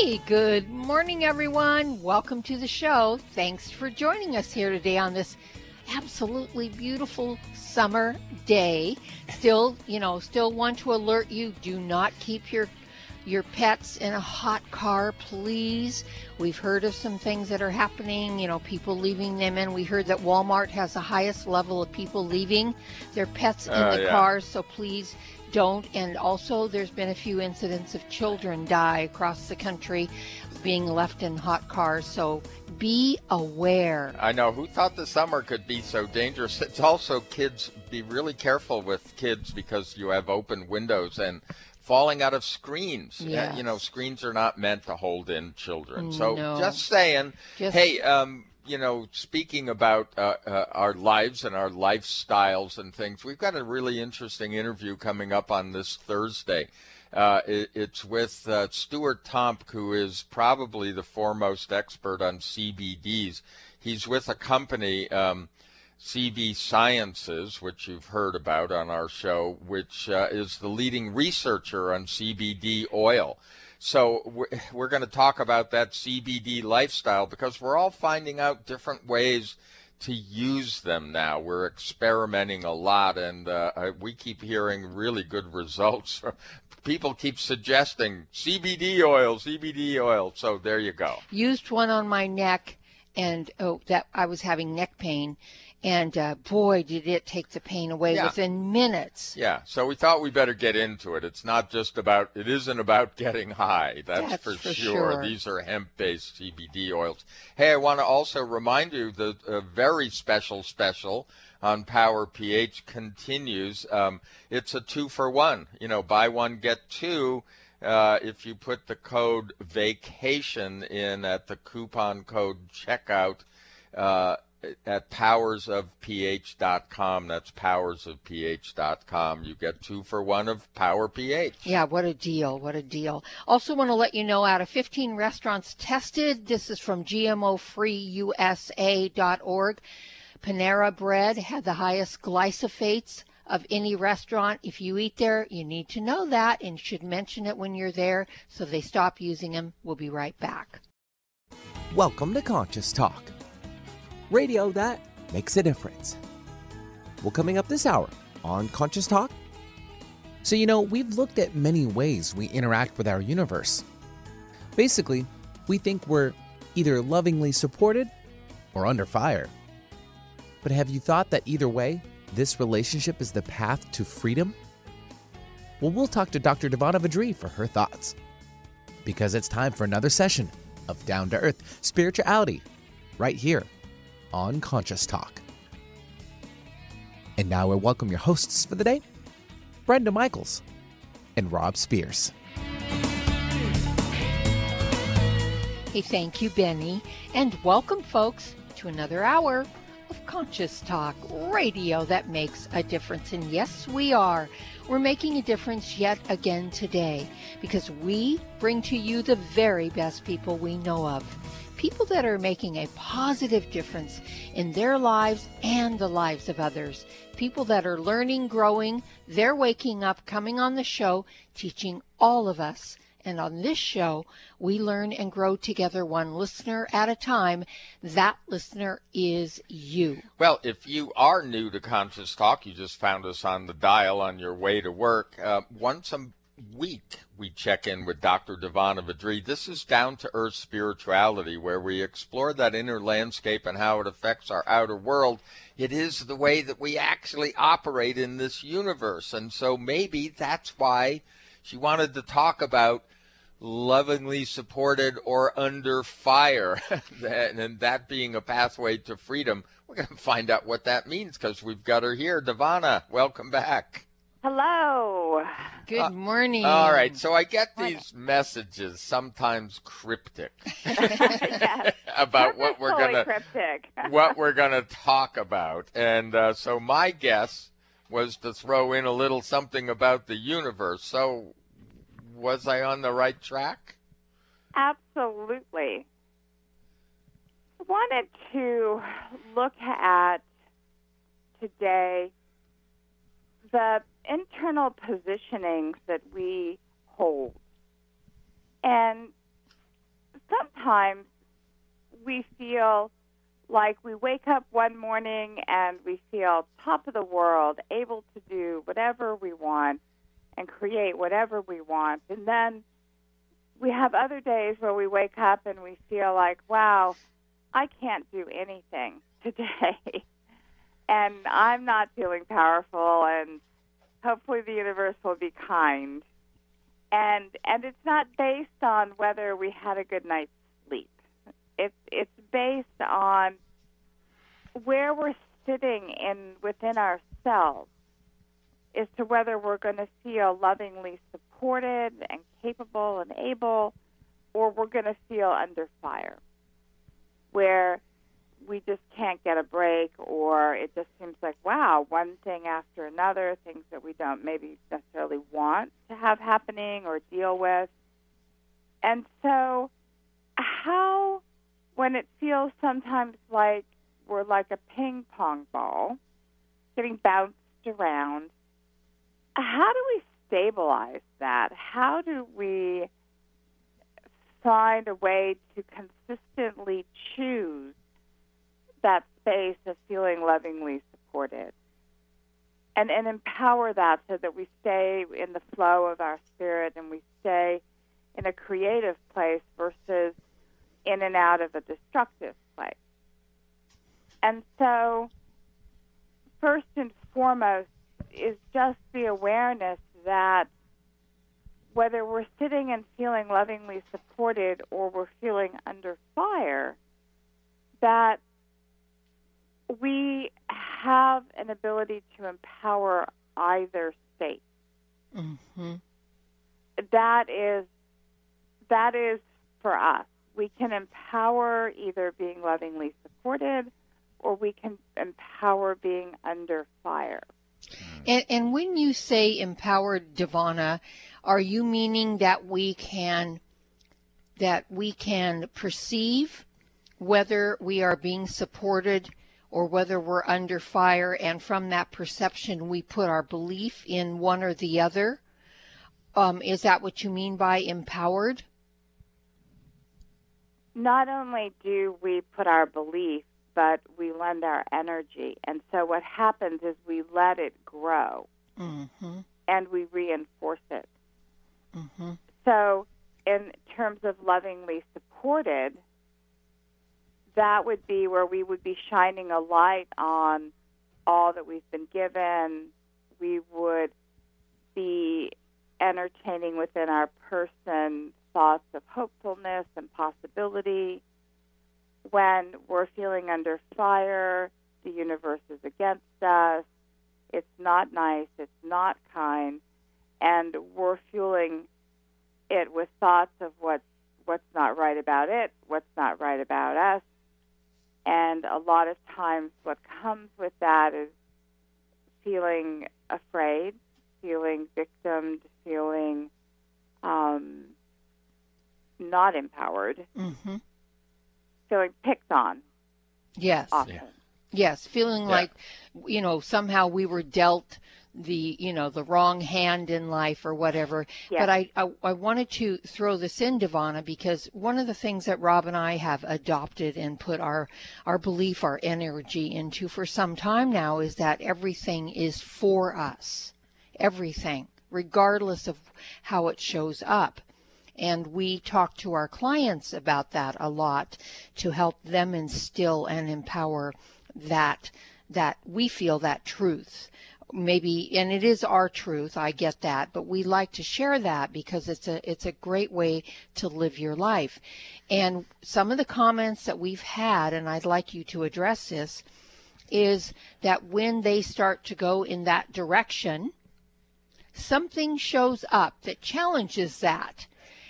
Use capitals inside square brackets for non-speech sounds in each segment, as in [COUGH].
Hey, good morning, everyone. Welcome to the show. Thanks for joining us here today on this absolutely beautiful summer day. Still, you know, still want to alert you do not keep your your pets in a hot car, please. We've heard of some things that are happening, you know, people leaving them in. We heard that Walmart has the highest level of people leaving their pets in Uh, the yeah. cars, so please don't. And also, there's been a few incidents of children die across the country being left in hot cars, so be aware. I know. Who thought the summer could be so dangerous? It's also kids. Be really careful with kids because you have open windows and falling out of screens. Uh, Yes. You know, screens are not meant to hold in children. So No. just saying. Just- hey, um, you know, speaking about uh, uh, our lives and our lifestyles and things, we've got a really interesting interview coming up on this Thursday. Uh, it, it's with uh, Stuart Tomc, who is probably the foremost expert on CBDs. He's with a company, um, CV Sciences, which you've heard about on our show, which uh, is the leading researcher on CBD oil. So [LAUGHS] we're, we're going to talk about that CBD lifestyle because we're all finding out different ways to use them now. We're experimenting a lot, and uh, we keep hearing really good results. [LAUGHS] People keep suggesting CBD oil, CBD oil. So there you go. used one on my neck and oh that I was having neck pain and uh, boy did it take the pain away Yeah. within minutes. Yeah, so we thought we better get into it. It's not just about, it isn't about [LAUGHS] getting high. That's, That's for, for sure. sure. These are hemp based CBD oils. Hey, I want to also remind you that a very special special on Power PH continues. Um, it's a two for one. You know, buy one, get two. Uh, if you put the code vacation in at the coupon code checkout, uh, at powersofph.com. That's powersofph.com. You get two for one of Power PH. Yeah, what a deal. What a deal. Also want to let you know out of 15 restaurants tested, this is from gmofreeusa.org. Panera Bread had the highest glyphosates of any restaurant. If you eat there, you need to know that and should mention it when you're there so they stop using them. We'll be right back. Welcome to Conscious Talk, radio that makes a difference. Well, coming up this hour on Conscious Talk. So, you know, we've looked at many ways we interact with our universe. Basically, we think we're either lovingly supported or under fire. But have you thought that either way, this relationship is the path to freedom? Well, we'll talk to Dr. Devana Vadri for her thoughts. Because it's time for another session of down to earth spirituality right here on Conscious Talk. And now we welcome your hosts for the day, Brenda Michaels and Rob Spears. Hey, thank you, Benny. And welcome, folks, to another hour of Conscious Talk, radio that makes a difference. And yes, we are. We're making a difference yet again today because we bring to you the very best people we know of. People that are making a positive difference in their lives and the lives of others. People that are learning, growing, they're waking up, coming on the show, teaching all of us and on this show, we learn and grow together one listener at a time. That listener is you. Well, if you are new to Conscious Talk, you just found us on the dial on your way to work. Uh, once a week, we check in with Dr. Devana Vadri. This is down to earth spirituality, where we explore that inner landscape and how it affects our outer world. It is the way that we actually operate in this universe. And so maybe that's why she wanted to talk about lovingly supported or under fire, [LAUGHS] and that being a pathway to freedom. We're going to find out what that means because we've got her here. Devana, welcome back. Hello. Good uh, morning. All right. So I get these messages, sometimes cryptic, [LAUGHS] [LAUGHS] about what we're gonna cryptic. what [LAUGHS] we're gonna talk about, and uh, so my guess was to throw in a little something about the universe. So was I on the right track? Absolutely. I wanted to look at today the internal positionings that we hold. And sometimes we feel like we wake up one morning and we feel top of the world, able to do whatever we want and create whatever we want. And then we have other days where we wake up and we feel like, wow, I can't do anything [LAUGHS] today. And I'm not feeling powerful and hopefully the universe will be kind. And and it's not based on whether we had a good night's sleep. It's it's based on where we're sitting in within ourselves as to whether we're going to feel lovingly supported and capable and able, or we're going to feel under fire, where we just can't get a break, or it just seems like, wow, one thing after another, things that we don't maybe necessarily want to have happening or deal with. And so, how, when it feels sometimes like we're like a ping pong ball getting bounced around, how do we stabilize that? How do we find a way to consistently choose that space of feeling lovingly supported and, and empower that so that we stay in the flow of our spirit and we stay in a creative place versus in and out of a destructive place. And so, first and foremost, is just the awareness that whether we're sitting and feeling lovingly supported or we're feeling under fire, that we have an ability to empower either state. Mm-hmm. That is that is for us. We can empower either being lovingly supported or we can empower being under fire. And, and when you say empowered Devana, are you meaning that we can that we can perceive whether we are being supported or whether we're under fire, and from that perception, we put our belief in one or the other. Um, is that what you mean by empowered? Not only do we put our belief, but we lend our energy. And so what happens is we let it grow mm-hmm. and we reinforce it. Mm-hmm. So, in terms of lovingly supported, that would be where we would be shining a light on all that we've been given. We would be entertaining within our person thoughts of hopefulness and possibility. When we're feeling under fire, the universe is against us. It's not nice, it's not kind, and we're fueling it with thoughts of what's what's not right about it, what's not right about us, and a lot of times, what comes with that is feeling afraid, feeling victimed, feeling um, not empowered, mm-hmm. feeling picked on. Yes. Often. Yeah. Yes, feeling yeah. like, you know, somehow we were dealt the you know the wrong hand in life or whatever. Yes. but I, I, I wanted to throw this in devana because one of the things that rob and i have adopted and put our our belief our energy into for some time now is that everything is for us. Everything regardless of how it shows up. And we talk to our clients about that a lot to help them instill and empower that that we feel that truth maybe and it is our truth i get that but we like to share that because it's a it's a great way to live your life. And some of the comments that we've had and i'd like you to address this is that when they start to go in that direction something shows up that challenges that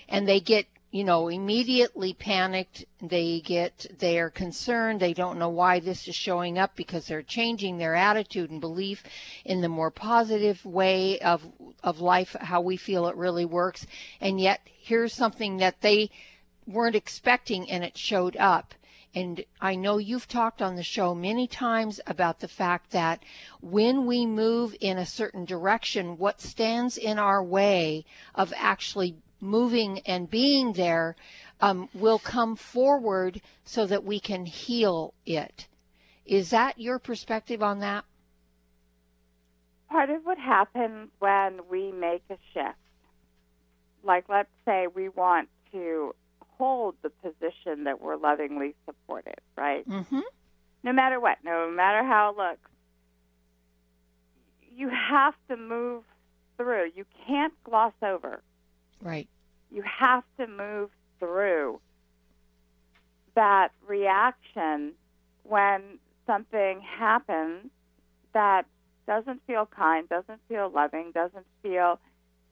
and they get you know, immediately panicked. They get, they are concerned. They don't know why this is showing up because they're changing their attitude and belief in the more positive way of, of life, how we feel it really works. And yet here's something that they weren't expecting and it showed up. And I know you've talked on the show many times about the fact that when we move in a certain direction, what stands in our way of actually moving and being there um, will come forward so that we can heal it. Is that your perspective on that? Part of what happens when we make a shift, like let's say we want to hold the position that we're lovingly supported, right? Mm-hmm. No matter what, no matter how it looks, you have to move through. You can't gloss over. Right you have to move through that reaction when something happens that doesn't feel kind, doesn't feel loving, doesn't feel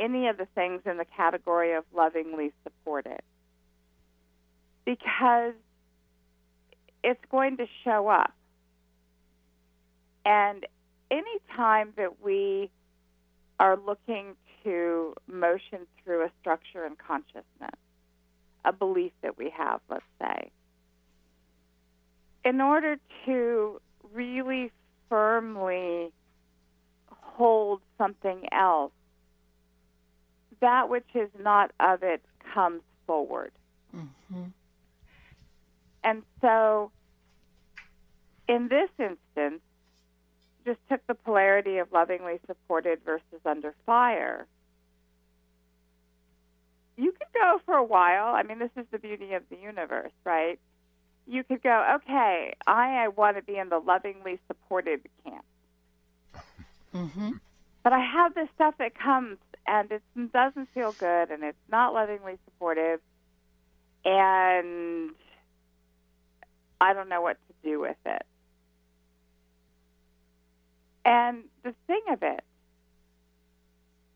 any of the things in the category of lovingly supported. Because it's going to show up. And any time that we are looking to motion through a structure and consciousness, a belief that we have, let's say. In order to really firmly hold something else, that which is not of it comes forward. Mm-hmm. And so, in this instance, just took the polarity of lovingly supported versus under fire. You could go for a while. I mean, this is the beauty of the universe, right? You could go, okay, I, I want to be in the lovingly supported camp. [LAUGHS] Mm-hmm. But I have this stuff that comes and it doesn't feel good and it's not lovingly supportive and I don't know what to do with it. And the thing of it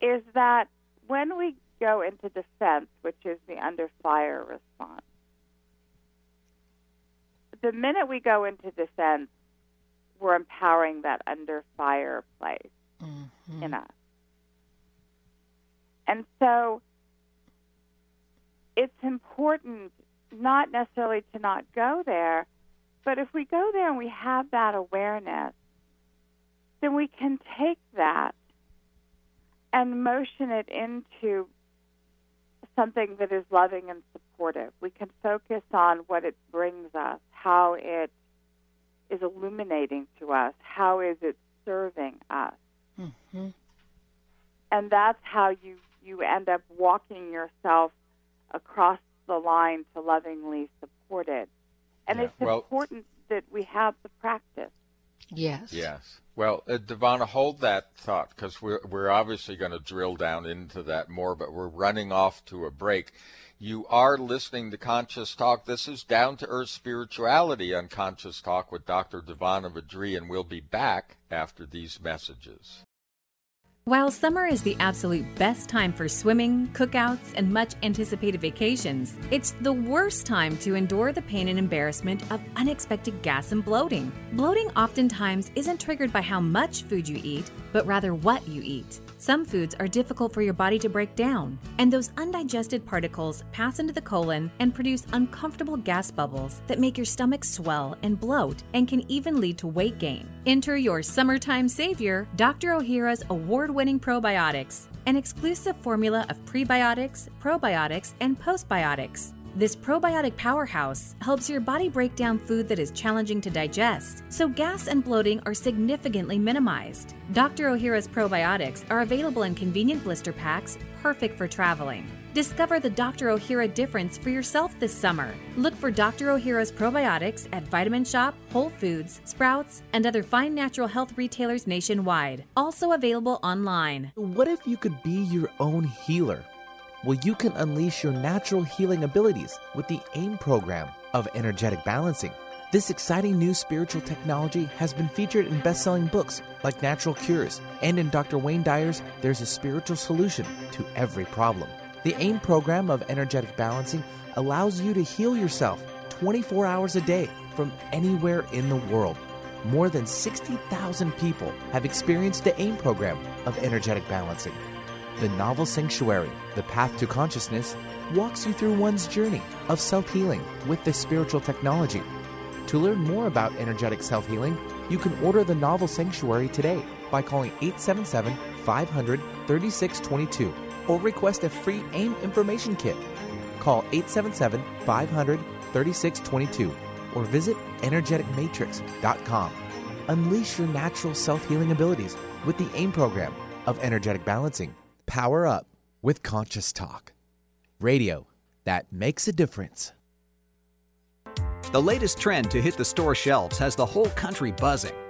is that when we go into defense, which is the under fire response, the minute we go into defense, we're empowering that under fire place mm-hmm. in us. And so it's important not necessarily to not go there, but if we go there and we have that awareness, then we can take that and motion it into something that is loving and supportive. We can focus on what it brings us, how it is illuminating to us, how is it serving us. Mm-hmm. And that's how you, you end up walking yourself across the line to lovingly support it. And Yeah, it's well- important that we have the practice. Yes. Yes. Well, uh, Devana, hold that thought because we're, we're obviously going to drill down into that more, but we're running off to a break. You are listening to Conscious Talk. This is Down to Earth Spirituality on Conscious Talk with Dr. Devana Vadri, and we'll be back after these messages. While summer is the absolute best time for swimming, cookouts, and much anticipated vacations, it's the worst time to endure the pain and embarrassment of unexpected gas and bloating. Bloating oftentimes isn't triggered by how much food you eat, but rather what you eat. Some foods are difficult for your body to break down, and those undigested particles pass into the colon and produce uncomfortable gas bubbles that make your stomach swell and bloat and can even lead to weight gain. Enter your summertime savior, Dr. Ohhira's award winning probiotics, an exclusive formula of prebiotics, probiotics, and postbiotics. This probiotic powerhouse helps your body break down food that is challenging to digest, so gas and bloating are significantly minimized. Dr. Ohhira's probiotics are available in convenient blister packs, perfect for traveling. Discover the Dr. Ohhira difference for yourself this summer. Look for Dr. Ohhira's probiotics at Vitamin Shoppe, Whole Foods, Sprouts, and other fine natural health retailers nationwide. Also available online. What if you could be your own healer? Well, you can unleash your natural healing abilities with the AIM program of energetic balancing. This exciting new spiritual technology has been featured in best selling books like Natural Cures, and in Dr. Wayne Dyer's There's a Spiritual Solution to Every Problem. The AIM program of energetic balancing allows you to heal yourself 24 hours a day from anywhere in the world. More than 60,000 people have experienced the AIM program of energetic balancing. The novel Sanctuary, The Path to Consciousness, walks you through one's journey of self healing with this spiritual technology. To learn more about energetic self healing, you can order the novel Sanctuary today by calling 877 500 3622 or request a free AIM information kit. Call 877 500 3622 or visit energeticmatrix.com. Unleash your natural self healing abilities with the AIM program of energetic balancing. Power up with Conscious Talk. Radio that makes a difference. The latest trend to hit the store shelves has the whole country buzzing.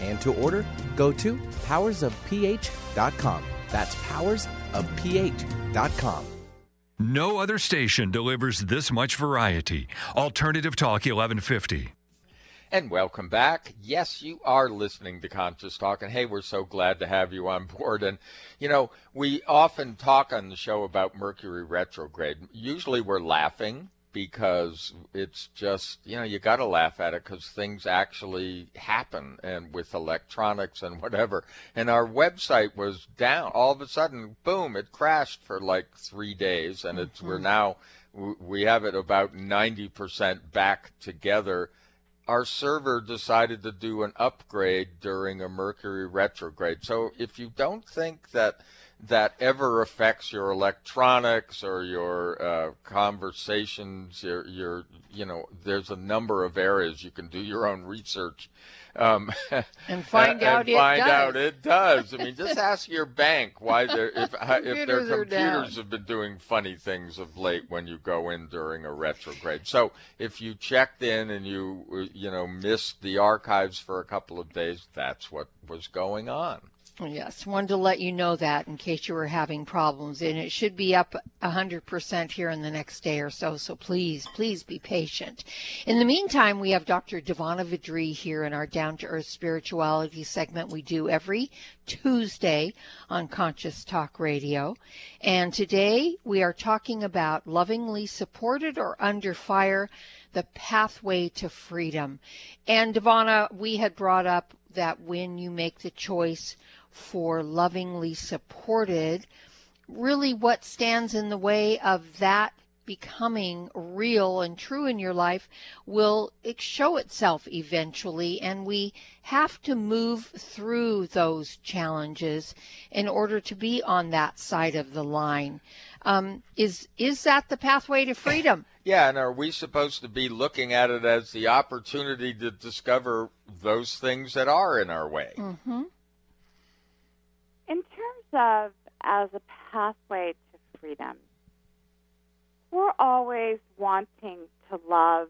and to order, go to powersofph.com. That's powersofph.com. No other station delivers this much variety. Alternative Talk 1150. And welcome back. Yes, you are listening to Conscious Talk. And hey, we're so glad to have you on board. And, you know, we often talk on the show about Mercury retrograde. Usually we're laughing because it's just you know you got to laugh at it because things actually happen and with electronics and whatever. And our website was down. All of a sudden boom it crashed for like three days. And it's mm-hmm. we're now we have it about 90% back together. Our server decided to do an upgrade during a mercury retrograde. So if you don't think that that ever affects your electronics or your uh, conversations, your, your, you know, there's a number of areas you can do your own research um, [LAUGHS] and find out and it find does. out it does. I mean, just ask your bank why if if their computers have been doing funny things of late when you go in during a retrograde. So if you checked in and you you know missed the archives for a couple of days, that's what was going on. Yes, wanted to let you know that in case you were having problems. And it should be up 100% here in the next day or so. So please, please be patient. In the meantime, we have Dr. Devana Vadri here in our Down to Earth Spirituality segment we do every Tuesday on Conscious Talk Radio. And today we are talking about lovingly supported or under fire, the pathway to freedom. And Devana, we had brought up that when you make the choice for lovingly supported, really what stands in the way of that becoming real and true in your life will show itself eventually and we have to move through those challenges in order to be on that side of the line. Um, is is that the pathway to freedom? [LAUGHS] Yeah and are we supposed to be looking at it as the opportunity to discover those things that are in our way? Mm-hmm. Of as a pathway to freedom we're always wanting to love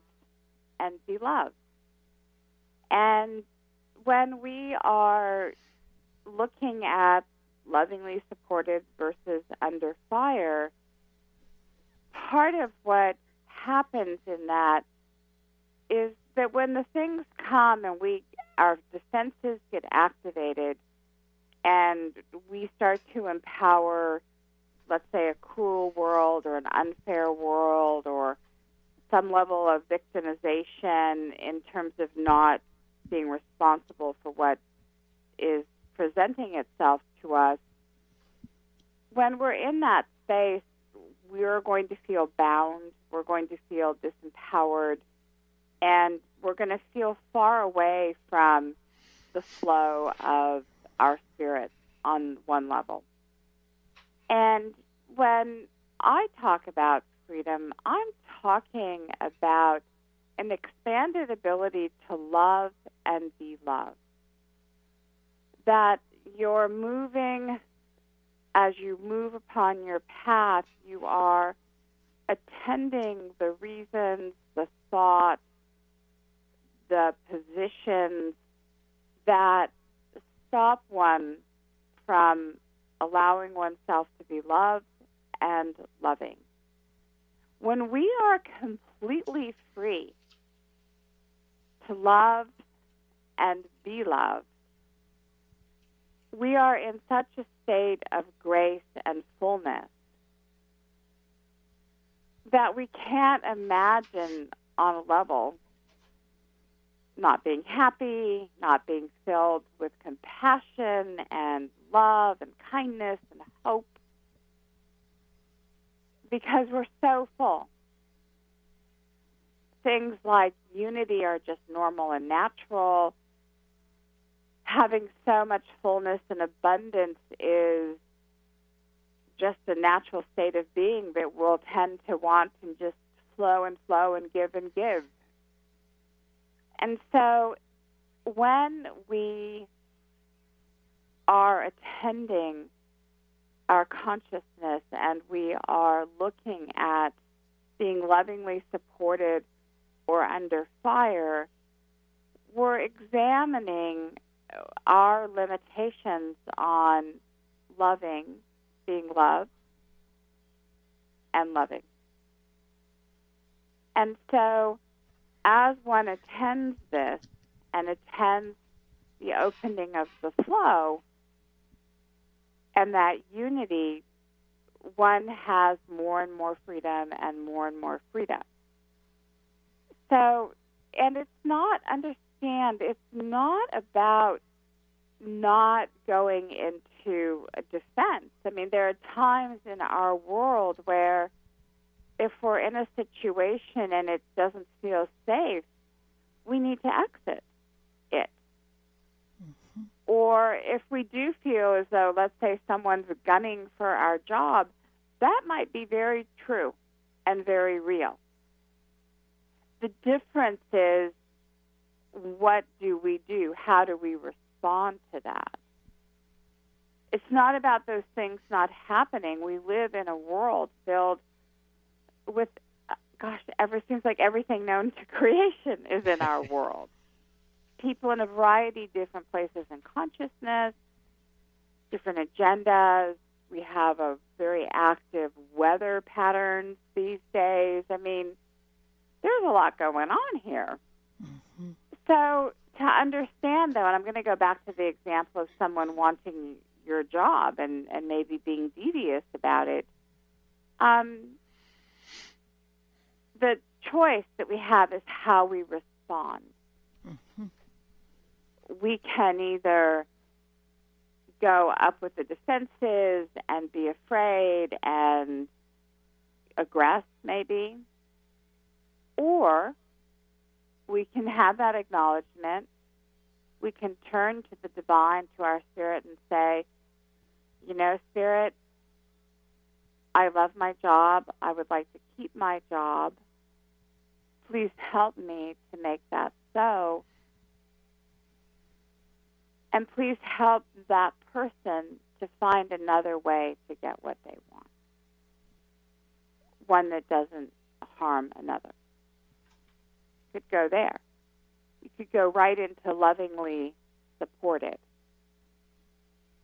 and be loved. And when we are looking at lovingly supported versus under fire, part of what happens in that is that when the things come and we our defenses get activated and we start to empower let's say, a cruel world or an unfair world or some level of victimization in terms of not being responsible for what is presenting itself to us, when we're in that space, we're going to feel bound, we're going to feel disempowered, and we're going to feel far away from the flow of our spirit on one level. And when I talk about freedom, I'm talking about an expanded ability to love and be loved. That you're moving, as you move upon your path, you are attending the reasons, the thoughts, the positions that stop one from allowing oneself to be loved and loving. When we are completely free to love and be loved, we are in such a state of grace and fullness that we can't imagine on a level not being happy, not being filled with compassion and love and kindness and hope because we're so full. Things like unity are just normal and natural. Having so much fullness and abundance is just a natural state of being that we'll tend to want and just flow and flow and give and give. And so when we are attending our consciousness and we are looking at being lovingly supported or under fire, we're examining our limitations on loving, being loved, and loving. And so, as one attends this and attends the opening of the flow, and that unity, one has more and more freedom and more and more freedom. So, and it's not, understand, it's not about not going into a defense. I mean, there are times in our world where if we're in a situation and it doesn't feel safe, we need to exit it. Mm-hmm. Or if we do feel as though, let's say, someone's gunning for our job, that might be very true and very real. The difference is what do we do? How do we respond to that? It's not about those things not happening. We live in a world filled with, gosh, ever seems like everything known to [LAUGHS] creation is in our [LAUGHS] world people in a variety of different places in consciousness, different agendas. We have a very active weather patterns these days. I mean, there's a lot going on here. Mm-hmm. So to understand, though, and I'm going to go back to the example of someone wanting your job and, and maybe being devious about it. Um, the choice that we have is how we respond. Mm-hmm we can either go up with the defenses and be afraid and aggress, maybe. Or we can have that acknowledgement. We can turn to the divine, to our spirit, and say, you know, spirit, I love my job. I would like to keep my job. Please help me to make that so. And please help that person to find another way to get what they want. One that doesn't harm another. Could go there. You could go right into lovingly supported.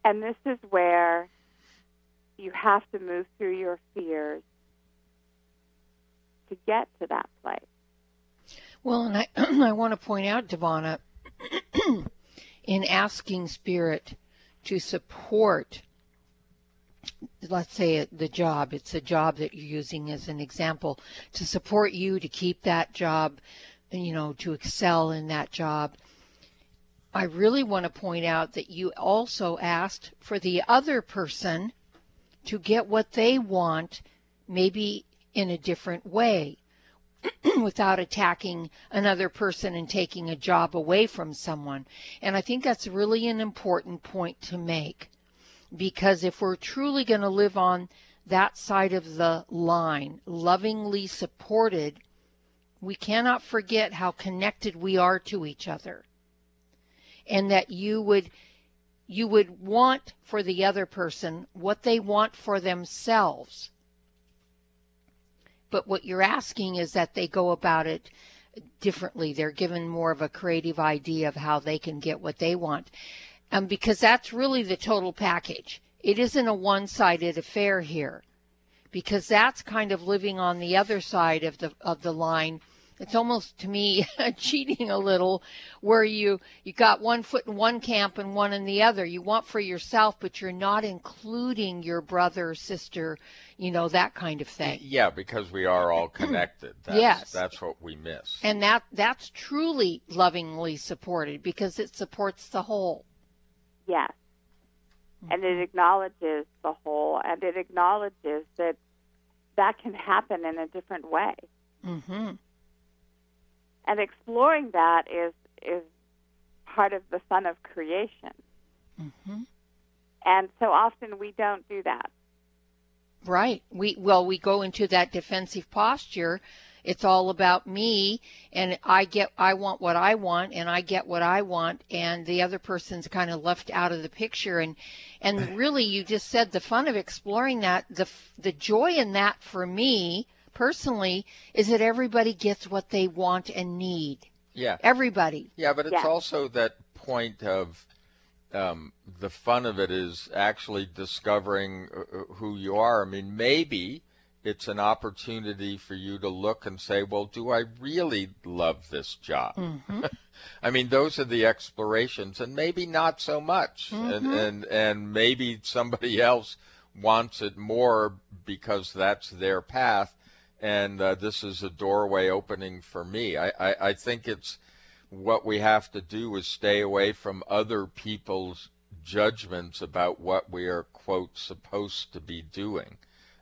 And this is where you have to move through your fears to get to that place. Well, and I, [CLEARS THROAT] I want to point out, Devana, [CLEARS THROAT] in asking Spirit to support, let's say the job, it's a job that you're using as an example, to support you to keep that job, you know, to excel in that job. I really want to point out that you also asked for the other person to get what they want, maybe in a different way. [CLEARS THROAT] without attacking another person and taking a job away from someone. And I think that's really an important point to make because if we're truly going to live on that side of the line, lovingly supported, we cannot forget how connected we are to each other. And that you would you would want for the other person what they want for themselves but what you're asking is that they go about it differently. They're given more of a creative idea of how they can get what they want. Um, because that's really the total package. It isn't a one sided affair here. Because that's kind of living on the other side of the of the line it's almost to me [LAUGHS] cheating a little where you you got one foot in one camp and one in the other you want for yourself but you're not including your brother or sister you know that kind of thing. Yeah because we are all connected. [CLEARS THROAT] That's, yes. that's what we miss. And that that's truly lovingly supported because it supports the whole. Yes. And it acknowledges the whole and it acknowledges that that can happen in a different way. Mm-hmm. And exploring that is is part of the fun of creation. Mm-hmm. And so often we don't do that. Right. We well we go into that defensive posture. It's all about me and I get I want what I want and I get what I want and the other person's kind of left out of the picture and and [LAUGHS] really you just said the fun of exploring that the the joy in that for me personally is that everybody gets what they want and need. Yeah. Everybody. Yeah, but it's yeah. also that point of um, the fun of it is actually discovering uh, uh, who you are. I mean, maybe it's an opportunity for you to look and say, well, do I really love this job? Mm-hmm. [LAUGHS] I mean, those are the explorations, and maybe not so much. Mm-hmm. And, and, and maybe somebody [LAUGHS] else wants it more because that's their path and uh, this is a doorway opening for me. I, I, I think it's what we have to do is stay away from other people's judgments about what we are, quote, supposed to be doing.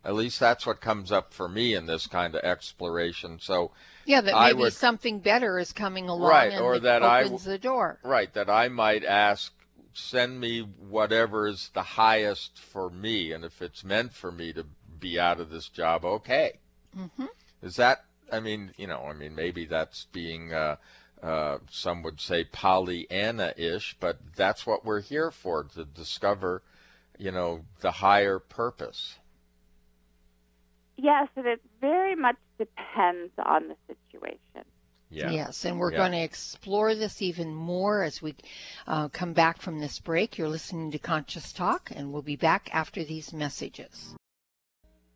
At least that's what comes up for me in this kind of exploration. So yeah, that maybe would, something better is coming along, right? Or that opens I the door, right? That I might ask, send me whatever is the highest for me, and if it's meant for me to be out of this job, okay. Mm-hmm. Is that? I mean, you know, I mean, maybe that's being. Uh, uh, some would say Pollyanna-ish, but that's what we're here for to discover, you know, the higher purpose. Yes, and it very much depends on the situation. Yeah. Yes, and we're yeah. going to explore this even more as we uh, come back from this break. You're listening to Conscious Talk, and we'll be back after these messages.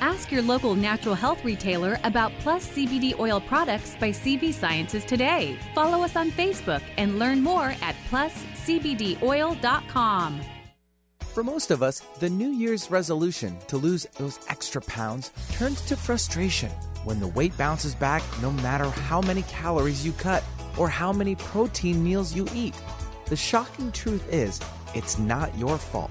Ask your local natural health retailer about Plus CBD oil products by CV Sciences today. Follow us on Facebook and learn more at pluscbdoil.com. For most of us, the New Year's resolution to lose those extra pounds turns to frustration when the weight bounces back no matter how many calories you cut or how many protein meals you eat. The shocking truth is, it's not your fault.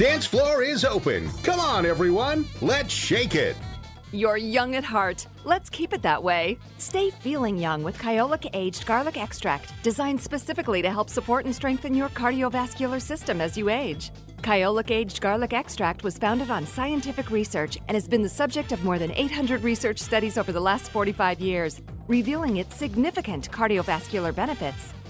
Dance floor is open. Come on, everyone. Let's shake it. You're young at heart. Let's keep it that way. Stay feeling young with Kyolic Aged Garlic Extract, designed specifically to help support and strengthen your cardiovascular system as you age. Kyolic Aged Garlic Extract was founded on scientific research and has been the subject of more than 800 research studies over the last 45 years, revealing its significant cardiovascular benefits.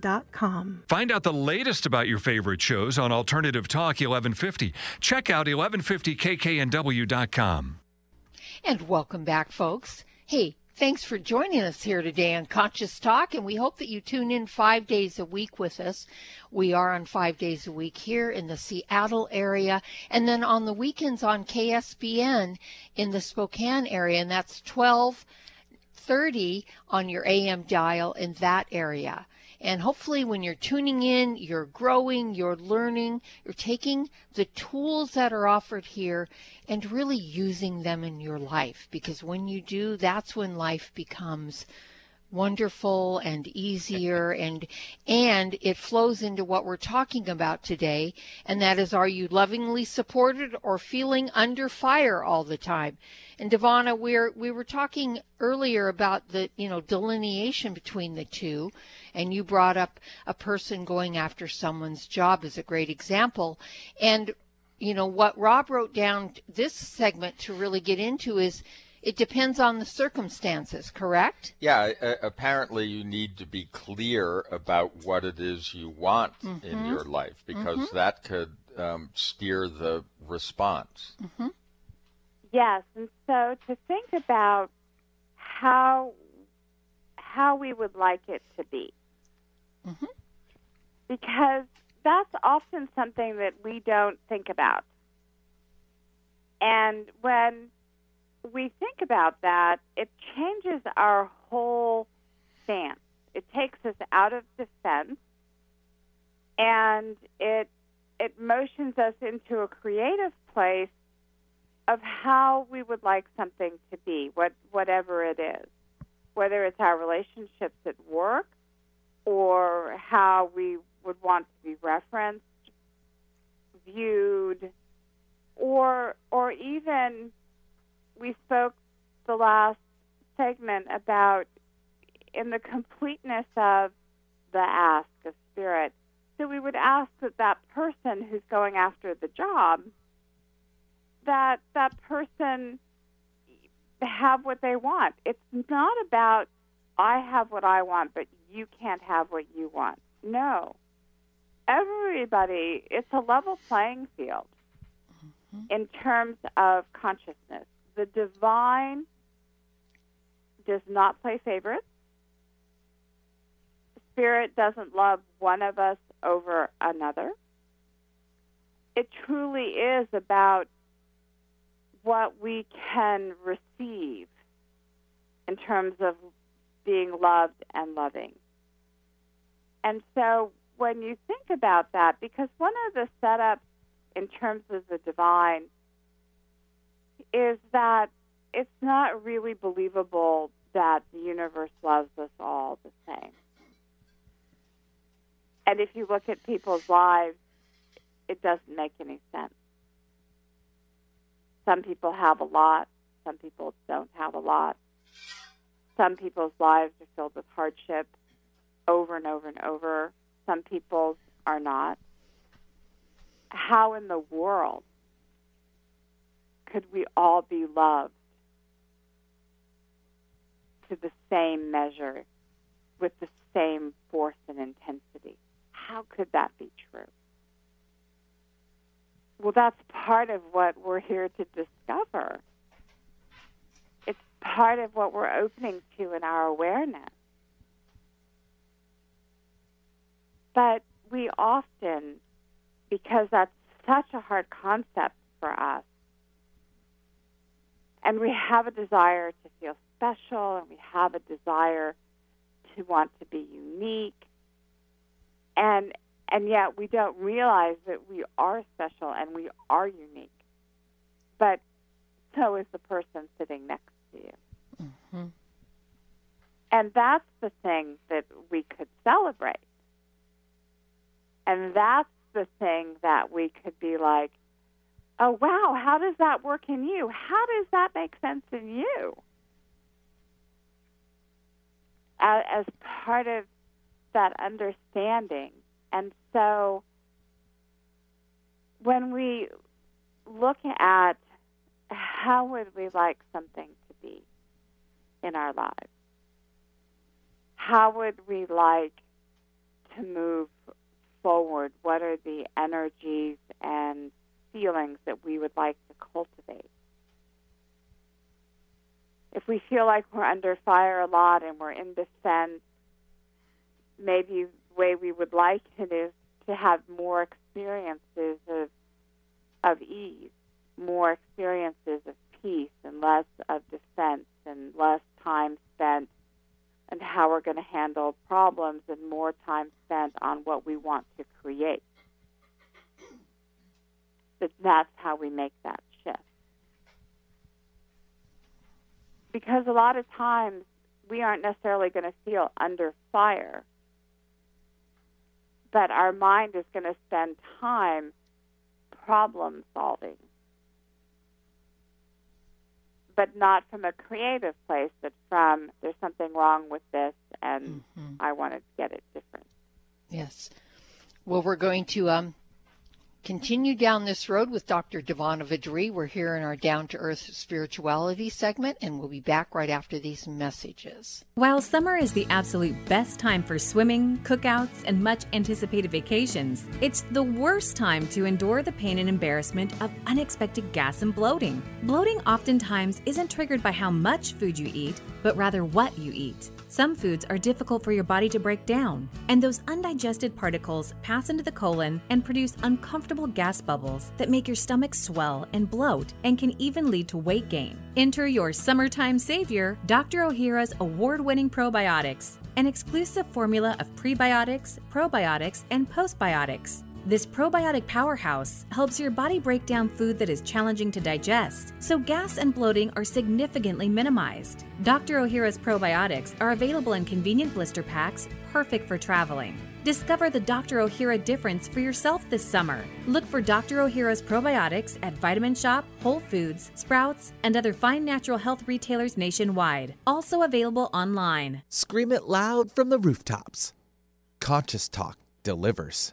oasisforyoursoul.com. Find out the latest about your favorite shows on Alternative Talk 1150. Check out 1150kknw.com. And welcome back, folks. Hey, thanks for joining us here today on Conscious Talk, and we hope that you tune in five days a week with us. We are on five days a week here in the Seattle area, and then on the weekends on KSBN in the Spokane area, and that's 1230 on your AM dial in that area. And hopefully, when you're tuning in, you're growing, you're learning, you're taking the tools that are offered here and really using them in your life. Because when you do, that's when life becomes wonderful and easier and and it flows into what we're talking about today and that is are you lovingly supported or feeling under fire all the time? And Devana we're we were talking earlier about the you know delineation between the two and you brought up a person going after someone's job as a great example. And you know what Rob wrote down this segment to really get into is it depends on the circumstances, correct? Yeah, uh, apparently you need to be clear about what it is you want mm-hmm. in your life because mm-hmm. that could um, steer the response. Mm-hmm. Yes, and so to think about how how we would like it to be, mm-hmm. because that's often something that we don't think about. And when we think about that, it changes our whole stance. It takes us out of defense and it it motions us into a creative place of how we would like something to be, what whatever it is. Whether it's our relationships at work or how we would want to be referenced, viewed, or or even we spoke the last segment about in the completeness of the ask of spirit. So we would ask that that person who's going after the job, that that person have what they want. It's not about I have what I want, but you can't have what you want. No. Everybody, it's a level playing field mm-hmm. in terms of consciousness the divine does not play favorites. Spirit doesn't love one of us over another. It truly is about what we can receive in terms of being loved and loving. And so when you think about that, because one of the setups in terms of the divine is that it's not really believable that the universe loves us all the same. And if you look at people's lives, it doesn't make any sense. Some people have a lot, some people don't have a lot. Some people's lives are filled with hardship over and over and over. Some people's are not. How in the world could we all be loved to the same measure with the same force and intensity? How could that be true? Well, that's part of what we're here to discover. It's part of what we're opening to in our awareness. But we often, because that's such a hard concept for us, and we have a desire to feel special and we have a desire to want to be unique. And and yet we don't realize that we are special and we are unique. But so is the person sitting next to you. Mm-hmm. and that's the thing that we could celebrate. And that's the thing that we could be like oh, wow, how does that work in you? How does that make sense in you? As, part of that understanding. And so when we look at how would we like something to be in our lives? How would we like to move forward? What are the energies and feelings that we would like to cultivate. If we feel like we're under fire a lot and we're in defense, maybe the way we would like it is to have more experiences of, of ease, more experiences of peace, and less of defense, and less time spent and how we're going to handle problems, and more time spent on what we want to create that that's how we make that shift. Because a lot of times we aren't necessarily going to feel under fire, but our mind is going to spend time problem solving. But not from a creative place, but from there's something wrong with this and mm-hmm. I want to get it different. Yes. Well, we're going to um, continue down this road with Dr. Devana Vadri. We're here in our Down to Earth Spirituality segment, and we'll be back right after these messages. While summer is the absolute best time for swimming, cookouts, and much anticipated vacations, it's the worst time to endure the pain and embarrassment of unexpected gas and bloating. Bloating oftentimes isn't triggered by how much food you eat, but rather what you eat. Some foods are difficult for your body to break down, and those undigested particles pass into the colon and produce uncomfortable gas bubbles that make your stomach swell and bloat and can even lead to weight gain. Enter your summertime savior, Dr. Ohhira's award winning probiotics, an exclusive formula of prebiotics, probiotics, and postbiotics. This probiotic powerhouse helps your body break down food that is challenging to digest, so gas and bloating are significantly minimized. Dr. Ohhira's probiotics are available in convenient blister packs, perfect for traveling. Discover the Dr. Ohhira difference for yourself this summer. Look for Dr. Ohhira's probiotics at Vitamin Shoppe, Whole Foods, Sprouts, and other fine natural health retailers nationwide. Also available online. Scream it loud from the rooftops. Conscious Talk delivers.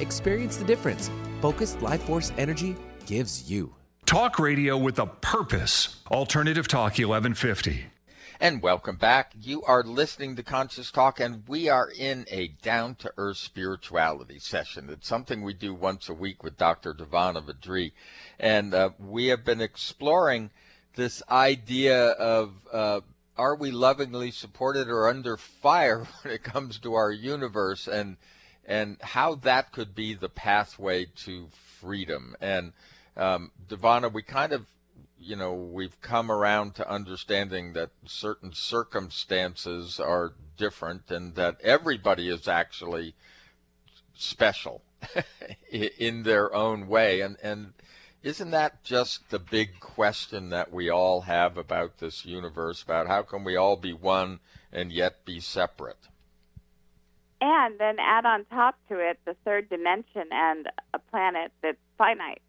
Experience the difference Focused Life Force Energy gives you. Talk radio with a purpose. Alternative Talk 1150. And welcome back. You are listening to Conscious Talk, and we are in a down to earth spirituality session. It's something we do once a week with Dr. Devana Vadri. And uh, we have been exploring this idea of uh, are we lovingly supported or under fire [LAUGHS] when it comes to our universe, and and how that could be the pathway to freedom. And um, Devana, we kind of you know, we've come around to understanding that certain circumstances are different and that everybody is actually special [LAUGHS] in their own way. And, and isn't that just the big question that we all have about this universe, about how can we all be one and yet be separate? And then add on top to it the third dimension and a planet that's finite.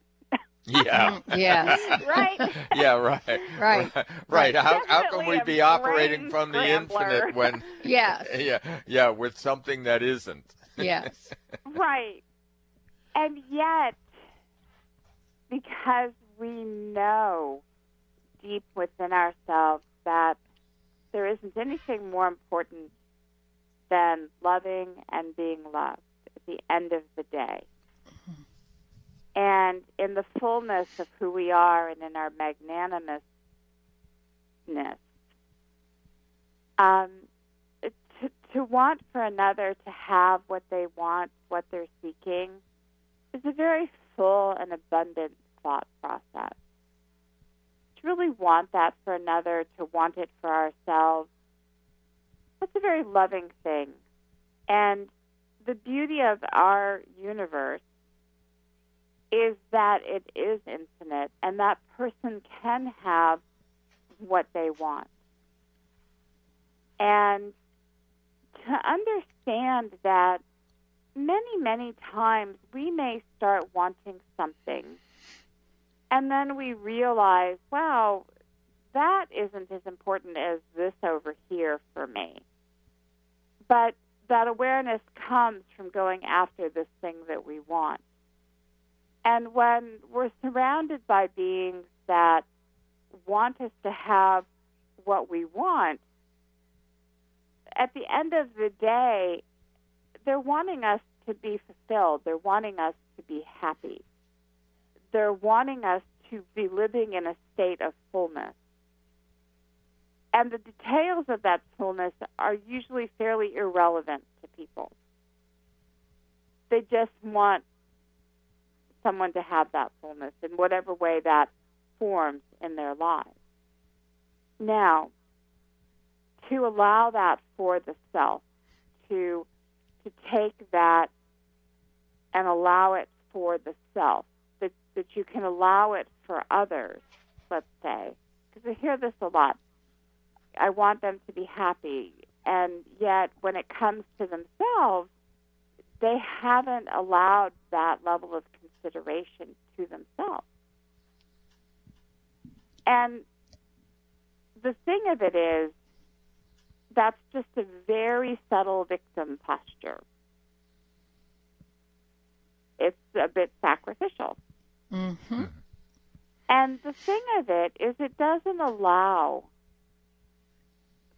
Yeah. Mm-hmm. yeah. [LAUGHS] right. Yeah. Right. Right. Right. [LAUGHS] right. How, how can we be operating from the scrambler. infinite when? [LAUGHS] Yes. Yeah. Yeah. With something that isn't. Yes. Right. And yet, because we know deep within ourselves that there isn't anything more important than loving and being loved at the end of the day. And in the fullness of who we are and in our magnanimousness, um, to, to want for another to have what they want, what they're seeking, is a very full and abundant thought process. To really want that for another, to want it for ourselves, that's a very loving thing. And the beauty of our universe is that it is infinite and that person can have what they want. And to understand that many, many times we may start wanting something and then we realize, wow, that isn't as important as this over here for me. But that awareness comes from going after this thing that we want. And when we're surrounded by beings that want us to have what we want, at the end of the day, they're wanting us to be fulfilled. They're wanting us to be happy. They're wanting us to be living in a state of fullness. And the details of that fullness are usually fairly irrelevant to people. They just want someone to have that fullness in whatever way that forms in their lives. Now, to allow that for the self, to to take that and allow it for the self, that that you can allow it for others, let's say, because I hear this a lot. I want them to be happy, and yet when it comes to themselves, they haven't allowed that level of consideration to themselves. And the thing of it is, that's just a very subtle victim posture. It's a bit sacrificial. Mm-hmm. And the thing of it is, it doesn't allow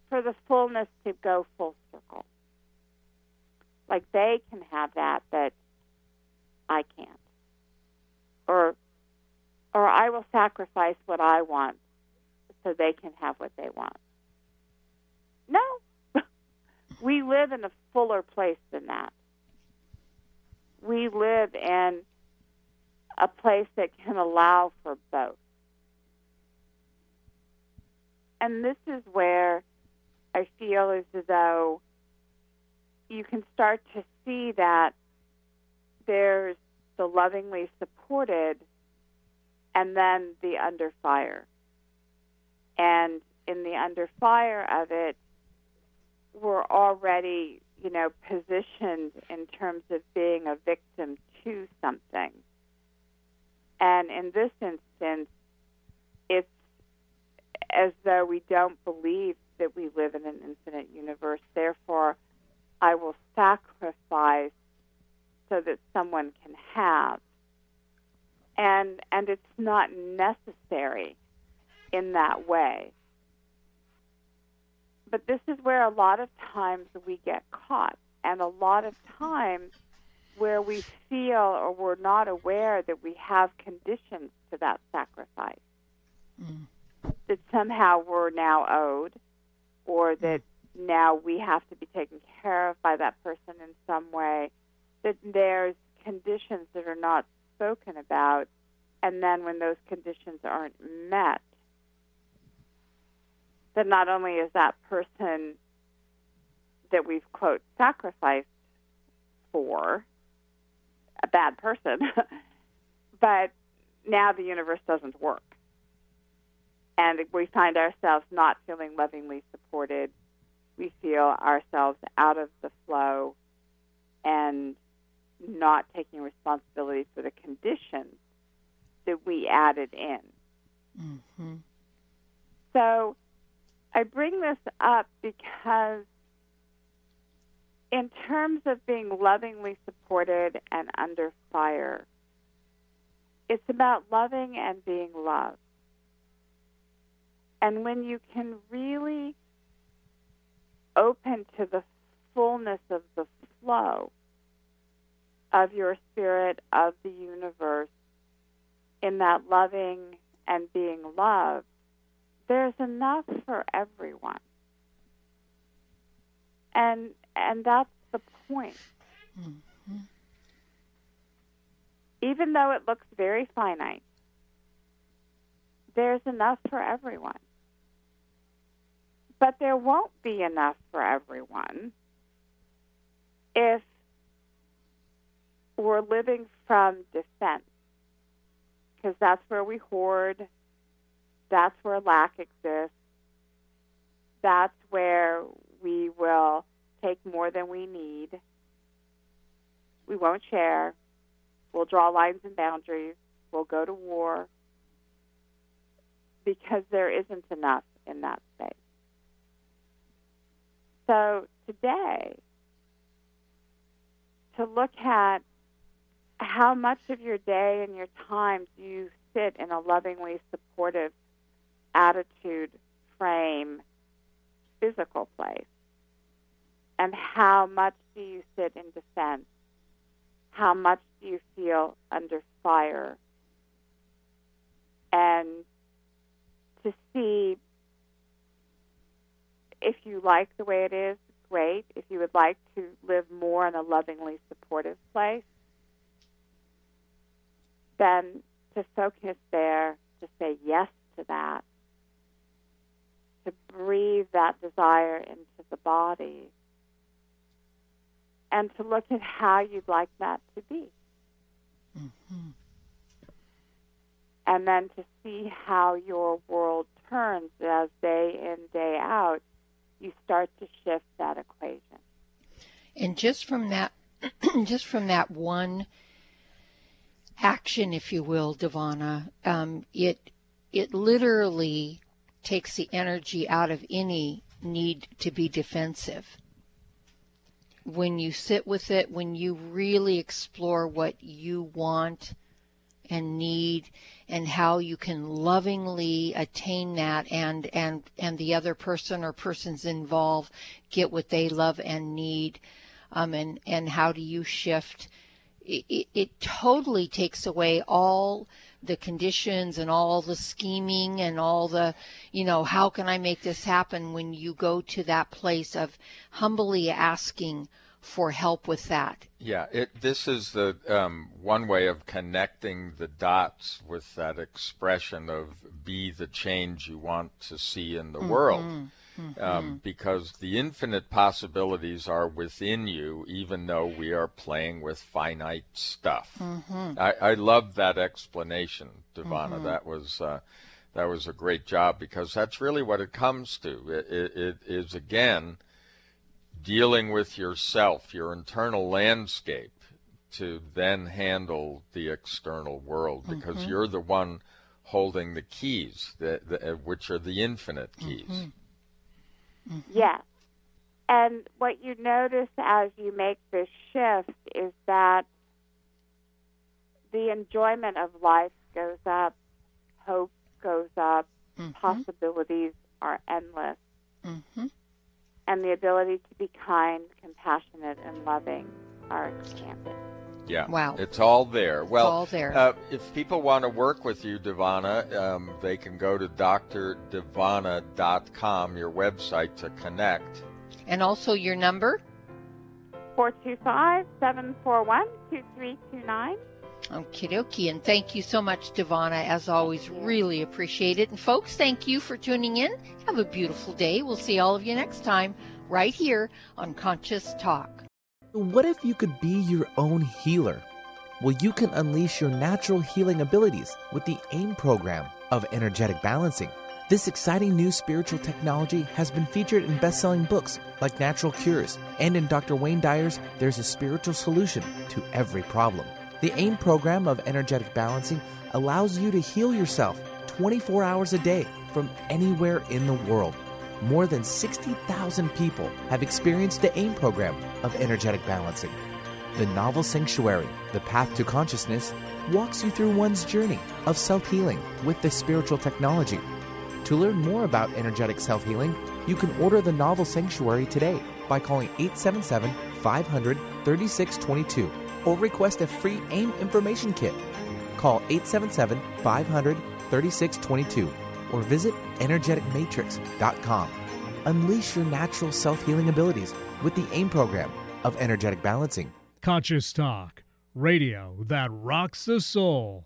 for the fullness to go full circle. Like they can have that, but I can't. Or, or I will sacrifice what I want so they can have what they want. No. [LAUGHS] we live in a fuller place than that. We live in a place that can allow for both. And this is where I feel as though you can start to see that there's the lovingly supported and then the under fire. And in the under fire of it, we're already, you know, positioned in terms of being a victim to something. And in this instance, it's as though we don't believe that we live in an infinite universe. Therefore, I will sacrifice so that someone can have. And and it's not necessary in that way. But this is where a lot of times we get caught, and a lot of times where we feel or we're not aware that we have conditions to that sacrifice. Mm. That somehow we're now owed, or that now we have to be taken care of by that person in some way. That there's conditions that are not spoken about, and then when those conditions aren't met, that not only is that person that we've quote sacrificed for a bad person, [LAUGHS] but now the universe doesn't work. And we find ourselves not feeling lovingly supported. We feel ourselves out of the flow and not taking responsibility for the conditions that we added in. Mm-hmm. So I bring this up because, in terms of being lovingly supported and under fire, it's about loving and being loved. And when you can really open to the fullness of the flow of your spirit, of the universe, in that loving and being loved, there's enough for everyone. And and that's the point. Mm-hmm. Even though it looks very finite, there's enough for everyone. But there won't be enough for everyone if we're living from defense, because that's where we hoard, that's where lack exists. That's where we will take more than we need. We won't share. We'll draw lines and boundaries. We'll go to war because there isn't enough in that. So today, to look at how much of your day and your time do you sit in a lovingly supportive attitude, frame, physical place? And how much do you sit in defense? how much do you feel under fire? And to see if you like the way it is, great. If you would like to live more in a lovingly supportive place, then to focus there, to say yes to that, to breathe that desire into the body, and to look at how you'd like that to be. Mm-hmm. And then to see how your world turns as day in, day out, you start to shift that equation. And just from that, [CLEARS THROAT] just from that one action, if you will, Devana, um, it it literally takes the energy out of any need to be defensive. When you sit with it, when you really explore what you want and need and how you can lovingly attain that and and and the other person or persons involved get what they love and need. Um, and and how do you shift? It, it, it totally takes away all the conditions and all the scheming and all the you know how can i make this happen when you go to that place of humbly asking for help with that. Yeah, it, this is the um, one way of connecting the dots with that expression of be the change you want to see in the mm-hmm. world. Mm-hmm. Um, because the infinite possibilities are within you, even though we are playing with finite stuff. Mm-hmm. I, I love that explanation, Devana. Mm-hmm. That was uh, that was a great job because that's really what it comes to. it, it, it is again dealing with yourself, your internal landscape, to then handle the external world because mm-hmm. you're the one holding the keys, the, the, uh, which are the infinite keys. Mm-hmm. Mm-hmm. Yes. And what you notice as you make this shift is that the enjoyment of life goes up, hope goes up, mm-hmm. possibilities are endless. And the ability to be kind, compassionate, and loving are expanded. Yeah. Wow. It's all there. Well, all there. Uh, if people want to work with you, Devana, um, they can go to drdevana.com, your website, to connect. And also your number? 425 741 2329. Okie dokie. And thank you so much, Devana. As always, really appreciate it. And folks, thank you for tuning in. Have a beautiful day. We'll see all of you next time right here on Conscious Talk. What if you could be your own healer? Well, you can unleash your natural healing abilities with the AIM program of energetic balancing. This exciting new spiritual technology has been featured in best selling books like Natural Cures, and in Dr. Wayne Dyer's There's a Spiritual Solution to Every Problem. The AIM program of energetic balancing allows you to heal yourself 24 hours a day from anywhere in the world. More than 60,000 people have experienced the AIM program of energetic balancing. The novel Sanctuary, The Path to Consciousness, walks you through one's journey of self healing with the spiritual technology. To learn more about energetic self healing, you can order the novel Sanctuary today by calling 877 500 3622 or request a free AIM information kit. Call 877 500 3622 or visit energeticmatrix.com. Unleash your natural self healing abilities with the AIM program of energetic balancing. Conscious Talk, radio that rocks the soul.